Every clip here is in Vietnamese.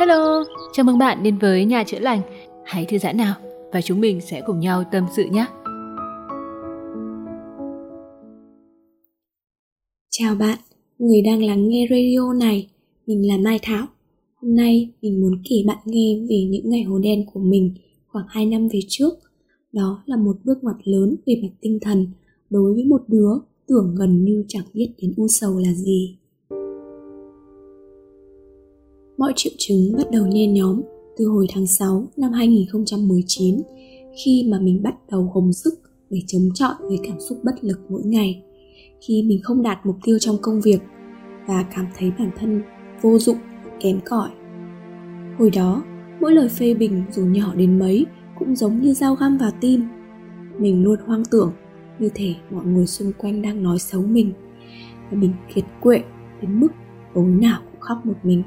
Hello, chào mừng bạn đến với Nhà Chữa Lành. Hãy thư giãn nào và chúng mình sẽ cùng nhau tâm sự nhé. Chào bạn, người đang lắng nghe radio này. Mình là Mai Thảo. Hôm nay mình muốn kể bạn nghe về những ngày hồ đen của mình khoảng 2 năm về trước. Đó là một bước ngoặt lớn về mặt tinh thần đối với một đứa tưởng gần như chẳng biết đến u sầu là gì. Mọi triệu chứng bắt đầu nhen nhóm từ hồi tháng 6 năm 2019 khi mà mình bắt đầu gồng sức để chống chọi với cảm xúc bất lực mỗi ngày. Khi mình không đạt mục tiêu trong công việc và cảm thấy bản thân vô dụng, kém cỏi. Hồi đó, mỗi lời phê bình dù nhỏ đến mấy cũng giống như dao găm vào tim. Mình luôn hoang tưởng như thể mọi người xung quanh đang nói xấu mình và mình kiệt quệ đến mức tối nào cũng khóc một mình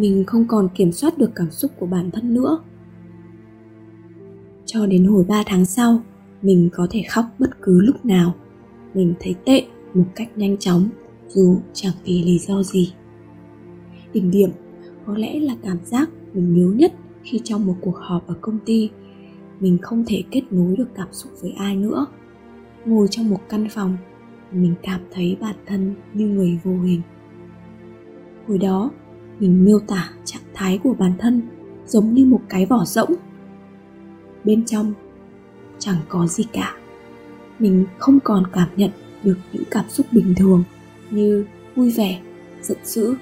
mình không còn kiểm soát được cảm xúc của bản thân nữa. Cho đến hồi 3 tháng sau, mình có thể khóc bất cứ lúc nào. Mình thấy tệ một cách nhanh chóng, dù chẳng vì lý do gì. Đỉnh điểm, có lẽ là cảm giác mình nhớ nhất khi trong một cuộc họp ở công ty, mình không thể kết nối được cảm xúc với ai nữa. Ngồi trong một căn phòng, mình cảm thấy bản thân như người vô hình. Hồi đó mình miêu tả trạng thái của bản thân giống như một cái vỏ rỗng. Bên trong, chẳng có gì cả. Mình không còn cảm nhận được những cảm xúc bình thường như vui vẻ, giận dữ.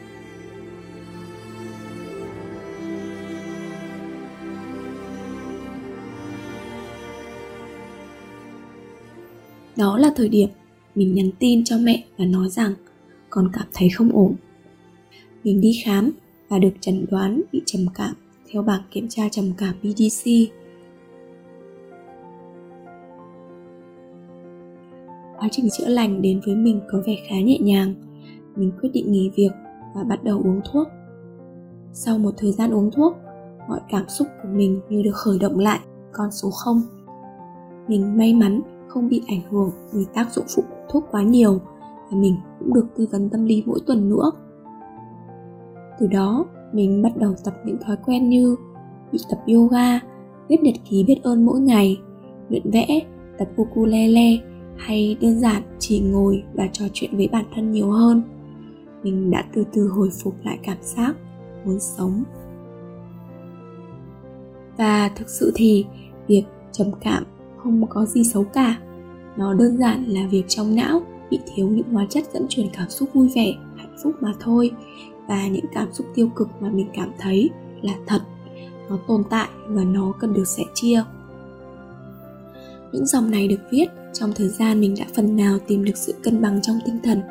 Đó là thời điểm mình nhắn tin cho mẹ và nói rằng con cảm thấy không ổn mình đi khám và được chẩn đoán bị trầm cảm theo bảng kiểm tra trầm cảm BDC. Quá trình chữa lành đến với mình có vẻ khá nhẹ nhàng. Mình quyết định nghỉ việc và bắt đầu uống thuốc. Sau một thời gian uống thuốc, mọi cảm xúc của mình như được khởi động lại, con số 0. Mình may mắn không bị ảnh hưởng bởi tác dụng phụ của thuốc quá nhiều và mình cũng được tư vấn tâm lý mỗi tuần nữa từ đó, mình bắt đầu tập những thói quen như bị tập yoga, viết nhật ký biết ơn mỗi ngày, luyện vẽ, tập ukulele hay đơn giản chỉ ngồi và trò chuyện với bản thân nhiều hơn. Mình đã từ từ hồi phục lại cảm giác muốn sống. Và thực sự thì, việc trầm cảm không có gì xấu cả. Nó đơn giản là việc trong não bị thiếu những hóa chất dẫn truyền cảm xúc vui vẻ, hạnh phúc mà thôi và những cảm xúc tiêu cực mà mình cảm thấy là thật. Nó tồn tại và nó cần được sẻ chia. Những dòng này được viết trong thời gian mình đã phần nào tìm được sự cân bằng trong tinh thần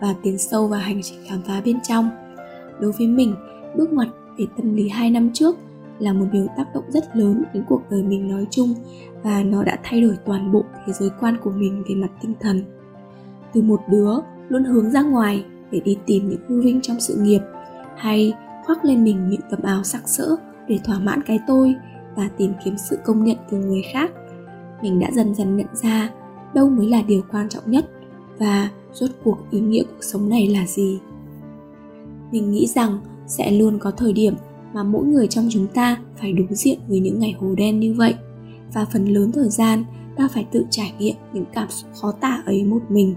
và tiến sâu vào hành trình khám phá bên trong. Đối với mình, bước ngoặt về tâm lý hai năm trước là một điều tác động rất lớn đến cuộc đời mình nói chung và nó đã thay đổi toàn bộ thế giới quan của mình về mặt tinh thần. Từ một đứa luôn hướng ra ngoài để đi tìm những hư vinh trong sự nghiệp, hay khoác lên mình những tấm áo sặc sỡ để thỏa mãn cái tôi và tìm kiếm sự công nhận từ người khác. Mình đã dần dần nhận ra đâu mới là điều quan trọng nhất và rốt cuộc ý nghĩa cuộc sống này là gì. Mình nghĩ rằng sẽ luôn có thời điểm mà mỗi người trong chúng ta phải đối diện với những ngày hồ đen như vậy và phần lớn thời gian ta phải tự trải nghiệm những cảm xúc khó tả ấy một mình.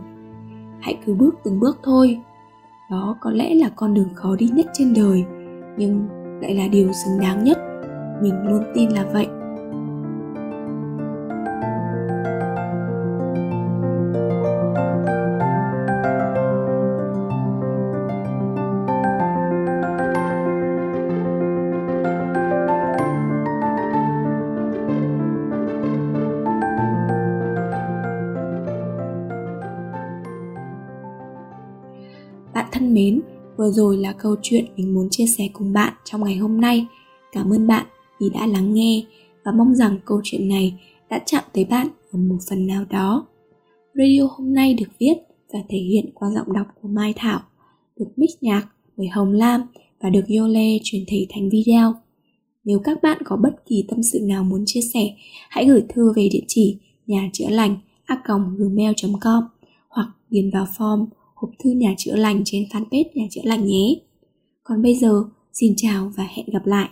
Hãy cứ bước từng bước thôi đó có lẽ là con đường khó đi nhất trên đời, nhưng lại là điều xứng đáng nhất. Mình luôn tin là vậy. Bạn thân mến, vừa rồi là câu chuyện mình muốn chia sẻ cùng bạn trong ngày hôm nay. Cảm ơn bạn vì đã lắng nghe và mong rằng câu chuyện này đã chạm tới bạn ở một phần nào đó. Radio hôm nay được viết và thể hiện qua giọng đọc của Mai Thảo, được mix nhạc bởi Hồng Lam và được Yole chuyển thể thành video. Nếu các bạn có bất kỳ tâm sự nào muốn chia sẻ, hãy gửi thư về địa chỉ nhà chữa lành a gmail.com hoặc điền vào form hộp thư nhà chữa lành trên fanpage nhà chữa lành nhé. Còn bây giờ, xin chào và hẹn gặp lại